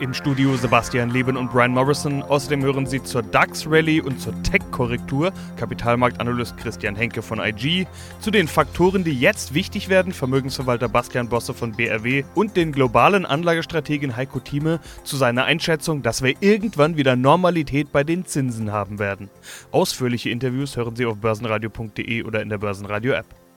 Im Studio Sebastian Leben und Brian Morrison. Außerdem hören Sie zur DAX-Rallye und zur Tech-Korrektur Kapitalmarktanalyst Christian Henke von IG, zu den Faktoren, die jetzt wichtig werden, Vermögensverwalter Bastian Bosse von BRW und den globalen Anlagestrategen Heiko Thieme zu seiner Einschätzung, dass wir irgendwann wieder Normalität bei den Zinsen haben werden. Ausführliche Interviews hören Sie auf börsenradio.de oder in der Börsenradio-App.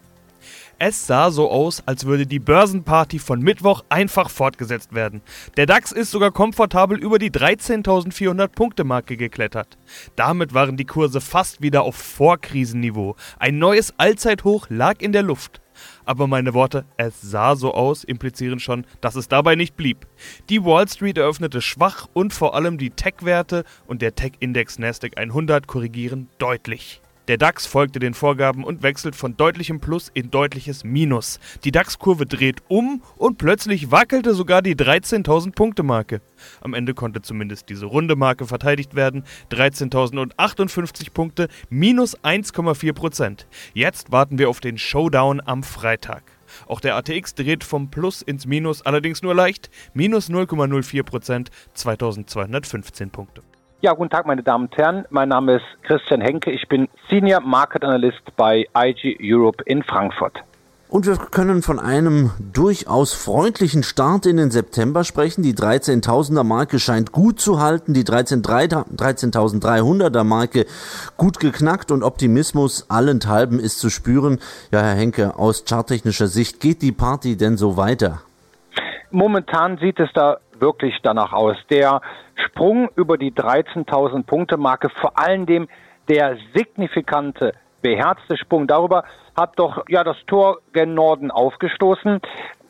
Es sah so aus, als würde die Börsenparty von Mittwoch einfach fortgesetzt werden. Der DAX ist sogar komfortabel über die 13.400 Punkte Marke geklettert. Damit waren die Kurse fast wieder auf Vorkrisenniveau. Ein neues Allzeithoch lag in der Luft. Aber meine Worte, es sah so aus, implizieren schon, dass es dabei nicht blieb. Die Wall Street eröffnete schwach und vor allem die Tech-Werte und der Tech-Index Nasdaq 100 korrigieren deutlich. Der DAX folgte den Vorgaben und wechselt von deutlichem Plus in deutliches Minus. Die DAX-Kurve dreht um und plötzlich wackelte sogar die 13.000 Punkte Marke. Am Ende konnte zumindest diese runde Marke verteidigt werden. 13.058 Punkte, minus 1,4 Prozent. Jetzt warten wir auf den Showdown am Freitag. Auch der ATX dreht vom Plus ins Minus, allerdings nur leicht, minus 0,04 Prozent, 2215 Punkte. Ja, guten Tag, meine Damen und Herren. Mein Name ist Christian Henke. Ich bin Senior Market Analyst bei IG Europe in Frankfurt. Und wir können von einem durchaus freundlichen Start in den September sprechen. Die 13.000er Marke scheint gut zu halten, die 13.300er Marke gut geknackt und Optimismus allenthalben ist zu spüren. Ja, Herr Henke, aus charttechnischer Sicht geht die Party denn so weiter? Momentan sieht es da wirklich danach aus. Der Sprung über die 13.000 Punkte Marke, vor allen Dingen der signifikante, beherzte Sprung darüber hat doch ja das Tor gen Norden aufgestoßen.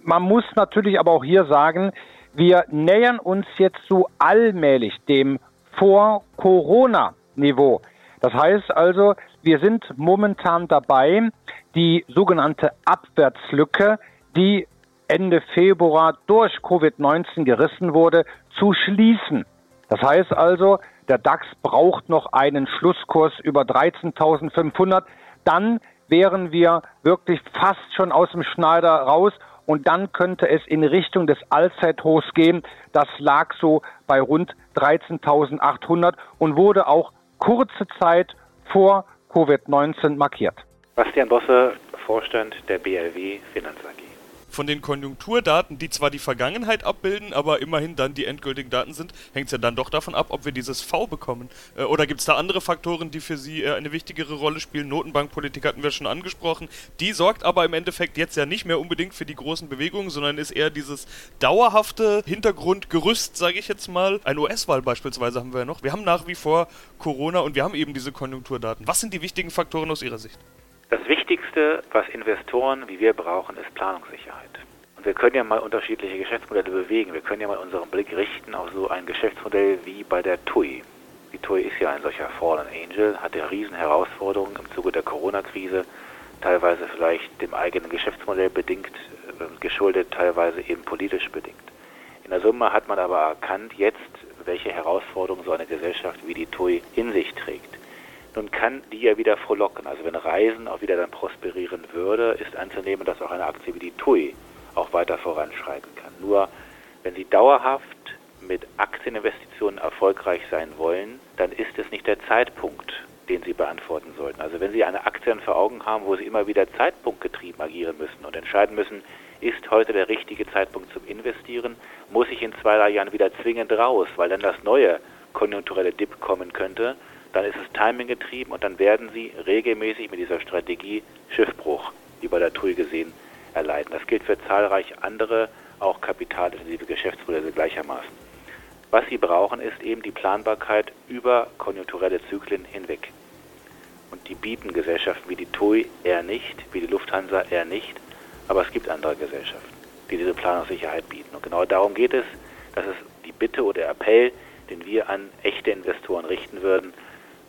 Man muss natürlich aber auch hier sagen, wir nähern uns jetzt so allmählich dem Vor-Corona-Niveau. Das heißt also, wir sind momentan dabei, die sogenannte Abwärtslücke, die Ende Februar durch Covid-19 gerissen wurde, zu schließen. Das heißt also, der DAX braucht noch einen Schlusskurs über 13.500. Dann wären wir wirklich fast schon aus dem Schneider raus und dann könnte es in Richtung des Allzeithochs gehen. Das lag so bei rund 13.800 und wurde auch kurze Zeit vor Covid-19 markiert. Bastian Bosse, Vorstand der BLW Finanz AG von den Konjunkturdaten, die zwar die Vergangenheit abbilden, aber immerhin dann die endgültigen Daten sind, hängt es ja dann doch davon ab, ob wir dieses V bekommen. Äh, oder gibt es da andere Faktoren, die für Sie äh, eine wichtigere Rolle spielen? Notenbankpolitik hatten wir schon angesprochen. Die sorgt aber im Endeffekt jetzt ja nicht mehr unbedingt für die großen Bewegungen, sondern ist eher dieses dauerhafte Hintergrundgerüst, sage ich jetzt mal. Ein US-Wahl beispielsweise haben wir ja noch. Wir haben nach wie vor Corona und wir haben eben diese Konjunkturdaten. Was sind die wichtigen Faktoren aus Ihrer Sicht? Das Wichtigste, was Investoren wie wir brauchen, ist Planungssicherheit. Und wir können ja mal unterschiedliche Geschäftsmodelle bewegen. Wir können ja mal unseren Blick richten auf so ein Geschäftsmodell wie bei der TUI. Die TUI ist ja ein solcher Fallen Angel, hat ja riesen Herausforderungen im Zuge der Corona-Krise, teilweise vielleicht dem eigenen Geschäftsmodell bedingt, äh, geschuldet, teilweise eben politisch bedingt. In der Summe hat man aber erkannt jetzt, welche Herausforderungen so eine Gesellschaft wie die TUI in sich trägt. Nun kann die ja wieder frohlocken. Also wenn Reisen auch wieder dann prosperieren würde, ist anzunehmen, dass auch eine Aktie wie die TUI auch weiter voranschreiten kann. Nur wenn Sie dauerhaft mit Aktieninvestitionen erfolgreich sein wollen, dann ist es nicht der Zeitpunkt, den Sie beantworten sollten. Also wenn Sie eine Aktie vor Augen haben, wo Sie immer wieder zeitpunktgetrieben agieren müssen und entscheiden müssen, ist heute der richtige Zeitpunkt zum Investieren, muss ich in zwei, drei Jahren wieder zwingend raus, weil dann das neue konjunkturelle Dip kommen könnte, dann ist es Timing getrieben und dann werden sie regelmäßig mit dieser Strategie Schiffbruch, wie bei der TUI gesehen, erleiden. Das gilt für zahlreiche andere, auch kapitalintensive Geschäftsmodelle gleichermaßen. Was sie brauchen, ist eben die Planbarkeit über konjunkturelle Zyklen hinweg. Und die bieten Gesellschaften wie die TUI eher nicht, wie die Lufthansa eher nicht, aber es gibt andere Gesellschaften, die diese Planungssicherheit bieten. Und genau darum geht es, das ist die Bitte oder Appell, den wir an echte Investoren richten würden,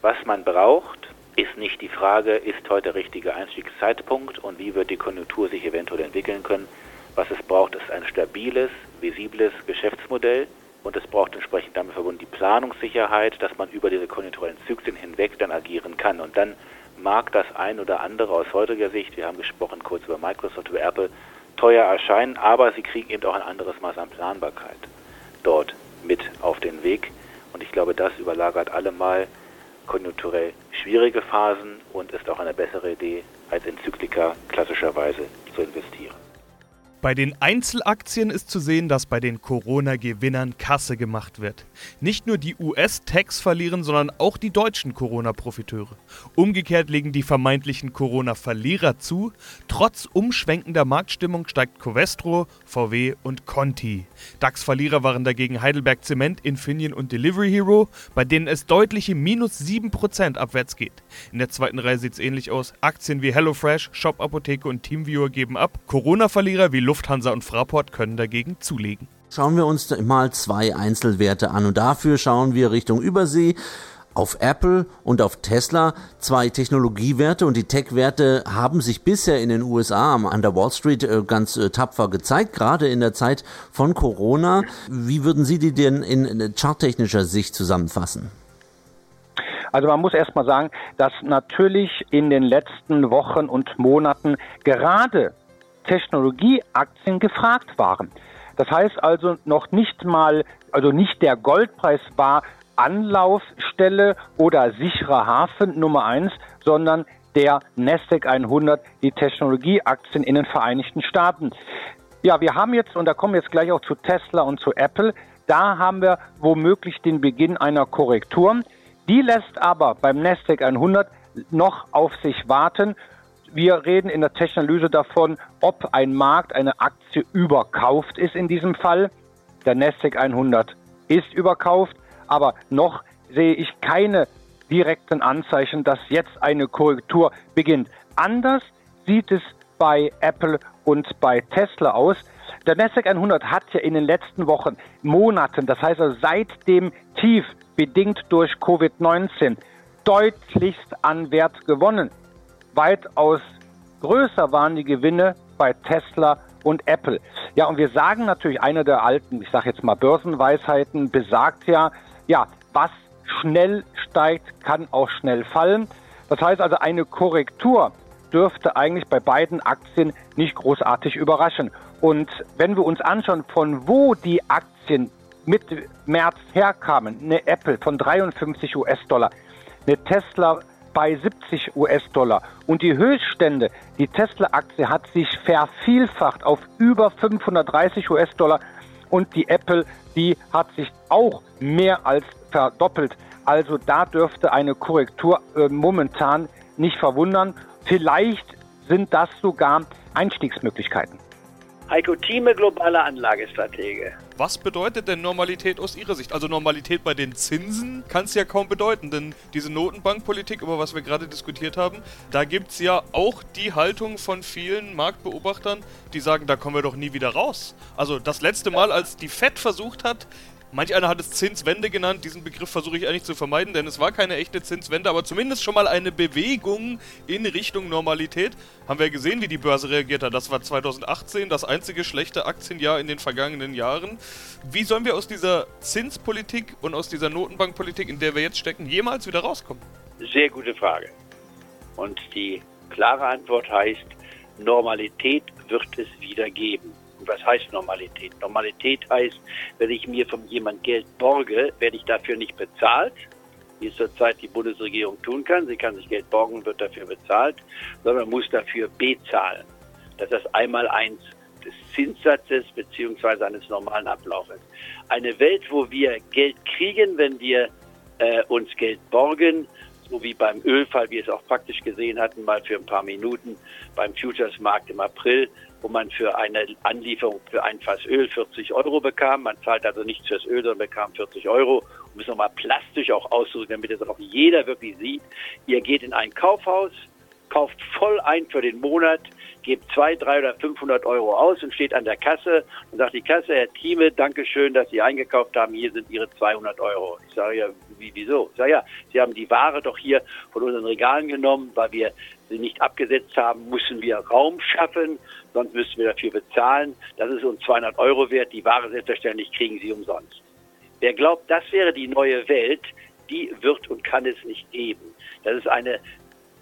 was man braucht, ist nicht die Frage, ist heute der richtige Einstiegszeitpunkt und wie wird die Konjunktur sich eventuell entwickeln können, Was es braucht, ist ein stabiles, visibles Geschäftsmodell und es braucht entsprechend damit verbunden die Planungssicherheit, dass man über diese konjunkturellen Zyklen hinweg dann agieren kann. Und dann mag das ein oder andere aus heutiger Sicht, wir haben gesprochen kurz über Microsoft, über Apple, teuer erscheinen, aber sie kriegen eben auch ein anderes Maß an Planbarkeit dort mit auf den Weg. Und ich glaube, das überlagert allemal konjunkturell schwierige Phasen und ist auch eine bessere Idee, als in Zyklika klassischerweise zu investieren. Bei den Einzelaktien ist zu sehen, dass bei den Corona-Gewinnern Kasse gemacht wird. Nicht nur die US-Techs verlieren, sondern auch die deutschen Corona-Profiteure. Umgekehrt legen die vermeintlichen Corona-Verlierer zu. Trotz umschwenkender Marktstimmung steigt Covestro, VW und Conti. DAX-Verlierer waren dagegen Heidelberg Zement, Infineon und Delivery Hero, bei denen es deutliche minus 7% abwärts geht. In der zweiten Reihe sieht es ähnlich aus. Aktien wie HelloFresh, Shop Apotheke und Teamviewer geben ab. Corona-Verlierer wie Lufthansa und Fraport können dagegen zulegen. Schauen wir uns mal zwei Einzelwerte an und dafür schauen wir Richtung Übersee auf Apple und auf Tesla zwei Technologiewerte und die Tech-Werte haben sich bisher in den USA an der Wall Street äh, ganz äh, tapfer gezeigt, gerade in der Zeit von Corona. Wie würden Sie die denn in charttechnischer Sicht zusammenfassen? Also man muss erst mal sagen, dass natürlich in den letzten Wochen und Monaten gerade Technologieaktien gefragt waren. Das heißt also noch nicht mal, also nicht der Goldpreis war Anlaufstelle oder sicherer Hafen Nummer eins, sondern der Nasdaq 100, die Technologieaktien in den Vereinigten Staaten. Ja, wir haben jetzt, und da kommen wir jetzt gleich auch zu Tesla und zu Apple, da haben wir womöglich den Beginn einer Korrektur. Die lässt aber beim Nasdaq 100 noch auf sich warten wir reden in der Technologie davon, ob ein Markt, eine Aktie überkauft ist in diesem Fall. Der Nasdaq 100 ist überkauft, aber noch sehe ich keine direkten Anzeichen, dass jetzt eine Korrektur beginnt. Anders sieht es bei Apple und bei Tesla aus. Der Nasdaq 100 hat ja in den letzten Wochen, Monaten, das heißt also seit dem Tief bedingt durch Covid-19, deutlichst an Wert gewonnen weitaus größer waren die Gewinne bei Tesla und Apple. Ja, und wir sagen natürlich, eine der alten, ich sage jetzt mal Börsenweisheiten, besagt ja, ja, was schnell steigt, kann auch schnell fallen. Das heißt also, eine Korrektur dürfte eigentlich bei beiden Aktien nicht großartig überraschen. Und wenn wir uns anschauen, von wo die Aktien Mitte März herkamen, eine Apple von 53 US-Dollar, eine Tesla bei 70 US-Dollar. Und die Höchststände, die Tesla-Aktie hat sich vervielfacht auf über 530 US-Dollar und die Apple, die hat sich auch mehr als verdoppelt. Also da dürfte eine Korrektur äh, momentan nicht verwundern. Vielleicht sind das sogar Einstiegsmöglichkeiten. Heiko Thieme, globaler Anlagestratege. Was bedeutet denn Normalität aus Ihrer Sicht? Also Normalität bei den Zinsen kann es ja kaum bedeuten, denn diese Notenbankpolitik, über was wir gerade diskutiert haben, da gibt es ja auch die Haltung von vielen Marktbeobachtern, die sagen, da kommen wir doch nie wieder raus. Also das letzte Mal, als die Fed versucht hat, Manch einer hat es Zinswende genannt. Diesen Begriff versuche ich eigentlich zu vermeiden, denn es war keine echte Zinswende, aber zumindest schon mal eine Bewegung in Richtung Normalität. Haben wir gesehen, wie die Börse reagiert hat. Das war 2018 das einzige schlechte Aktienjahr in den vergangenen Jahren. Wie sollen wir aus dieser Zinspolitik und aus dieser Notenbankpolitik, in der wir jetzt stecken, jemals wieder rauskommen? Sehr gute Frage. Und die klare Antwort heißt, Normalität wird es wieder geben. Was heißt Normalität? Normalität heißt, wenn ich mir von jemand Geld borge, werde ich dafür nicht bezahlt, wie es zurzeit die Bundesregierung tun kann. Sie kann sich Geld borgen und wird dafür bezahlt, sondern muss dafür bezahlen. Das ist einmal eins des Zinssatzes beziehungsweise eines normalen Ablaufes. Eine Welt, wo wir Geld kriegen, wenn wir äh, uns Geld borgen, so wie beim Ölfall, wie wir es auch praktisch gesehen hatten, mal für ein paar Minuten beim Futures-Markt im April, wo man für eine Anlieferung für ein Fass Öl 40 Euro bekam. Man zahlt also nichts fürs Öl, sondern bekam 40 Euro. Um es nochmal plastisch auch auszudrücken, damit es auch jeder wirklich sieht. Ihr geht in ein Kaufhaus, kauft voll ein für den Monat, gebt zwei, drei oder 500 Euro aus und steht an der Kasse und sagt die Kasse, Herr Thieme, danke schön, dass Sie eingekauft haben, hier sind Ihre 200 Euro. Ich sage ja, wie, wieso? Ich sage ja, Sie haben die Ware doch hier von unseren Regalen genommen, weil wir sie nicht abgesetzt haben, müssen wir Raum schaffen sonst müssten wir dafür bezahlen. Das ist uns 200 Euro wert, die Ware selbstverständlich kriegen Sie umsonst. Wer glaubt, das wäre die neue Welt, die wird und kann es nicht geben. Das ist eine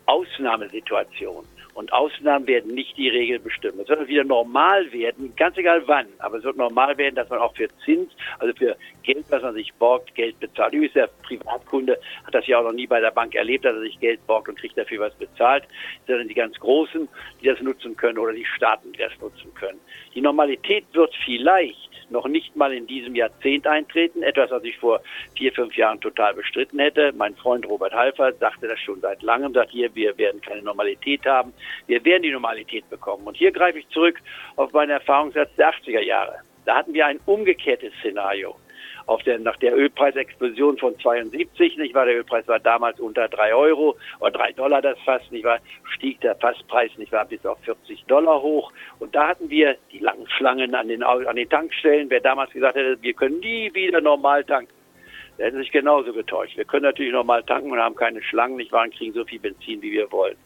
Ausnahmesituation. Und Ausnahmen werden nicht die Regel bestimmen. Es wird wieder normal werden, ganz egal wann, aber es wird normal werden, dass man auch für Zins, also für Geld, was man sich borgt, Geld bezahlt. Übrigens, der Privatkunde hat das ja auch noch nie bei der Bank erlebt, dass er sich Geld borgt und kriegt dafür was bezahlt, sondern die ganz Großen, die das nutzen können oder die Staaten, die das nutzen können. Die Normalität wird vielleicht noch nicht mal in diesem Jahrzehnt eintreten. Etwas, was ich vor vier, fünf Jahren total bestritten hätte. Mein Freund Robert Halfer sagte das schon seit langem, sagt hier, wir werden keine Normalität haben. Wir werden die Normalität bekommen. Und hier greife ich zurück auf meine Erfahrungssatz der 80er Jahre. Da hatten wir ein umgekehrtes Szenario der, nach der Ölpreisexplosion von 72, nicht wahr? Der Ölpreis war damals unter drei Euro oder drei Dollar das fast, nicht wahr? Stieg der Fasspreis, nicht wahr? Bis auf 40 Dollar hoch. Und da hatten wir die langen Schlangen an den, an den Tankstellen. Wer damals gesagt hätte, wir können nie wieder normal tanken, der hätte sich genauso getäuscht. Wir können natürlich normal tanken und haben keine Schlangen, nicht wahr? Und kriegen so viel Benzin, wie wir wollen.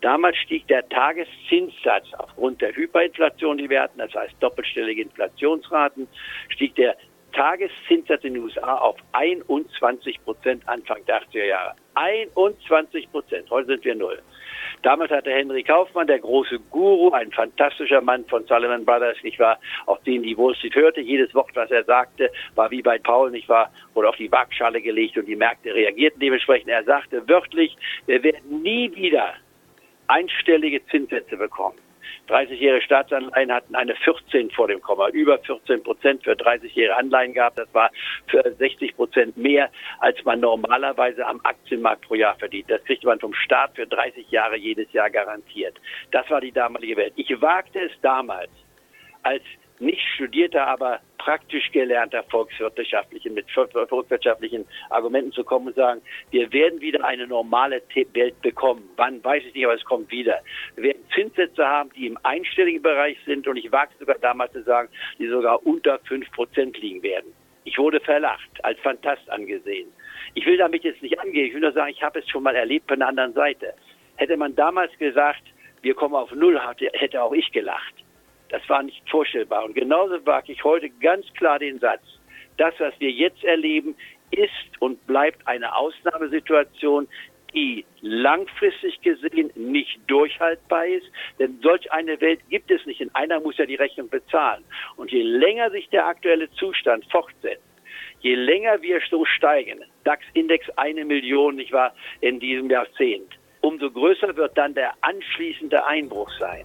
Damals stieg der Tageszinssatz aufgrund der Hyperinflation, die wir hatten, das heißt doppelstellige Inflationsraten, stieg der Tageszinssatz in den USA auf 21 Prozent Anfang der 80er Jahre. 21 Prozent. Heute sind wir null. Damals hatte Henry Kaufmann, der große Guru, ein fantastischer Mann von Sullivan Brothers, nicht wahr, auf den die Wall Street hörte. Jedes Wort, was er sagte, war wie bei Paul, nicht wahr, wurde auf die Waagschale gelegt und die Märkte reagierten dementsprechend. Er sagte wörtlich, wir werden nie wieder einstellige Zinssätze bekommen. 30-jährige Staatsanleihen hatten eine 14 vor dem Komma, über 14 Prozent für 30-jährige Anleihen gab. Das war für 60 Prozent mehr, als man normalerweise am Aktienmarkt pro Jahr verdient. Das kriegte man vom Staat für 30 Jahre jedes Jahr garantiert. Das war die damalige Welt. Ich wagte es damals als nicht studierter, aber praktisch gelernter volkswirtschaftlichen, mit volkswirtschaftlichen Argumenten zu kommen und sagen, wir werden wieder eine normale Welt bekommen. Wann, weiß ich nicht, aber es kommt wieder. Wir werden Zinssätze haben, die im einstelligen Bereich sind und ich wage sogar damals zu sagen, die sogar unter fünf Prozent liegen werden. Ich wurde verlacht, als Fantast angesehen. Ich will damit jetzt nicht angehen, ich will nur sagen, ich habe es schon mal erlebt von der anderen Seite. Hätte man damals gesagt, wir kommen auf Null, hätte auch ich gelacht. Das war nicht vorstellbar. Und genauso wage ich heute ganz klar den Satz. Das, was wir jetzt erleben, ist und bleibt eine Ausnahmesituation, die langfristig gesehen nicht durchhaltbar ist. Denn solch eine Welt gibt es nicht. Denn einer muss ja die Rechnung bezahlen. Und je länger sich der aktuelle Zustand fortsetzt, je länger wir so steigen, DAX-Index eine Million, nicht wahr, in diesem Jahrzehnt, umso größer wird dann der anschließende Einbruch sein.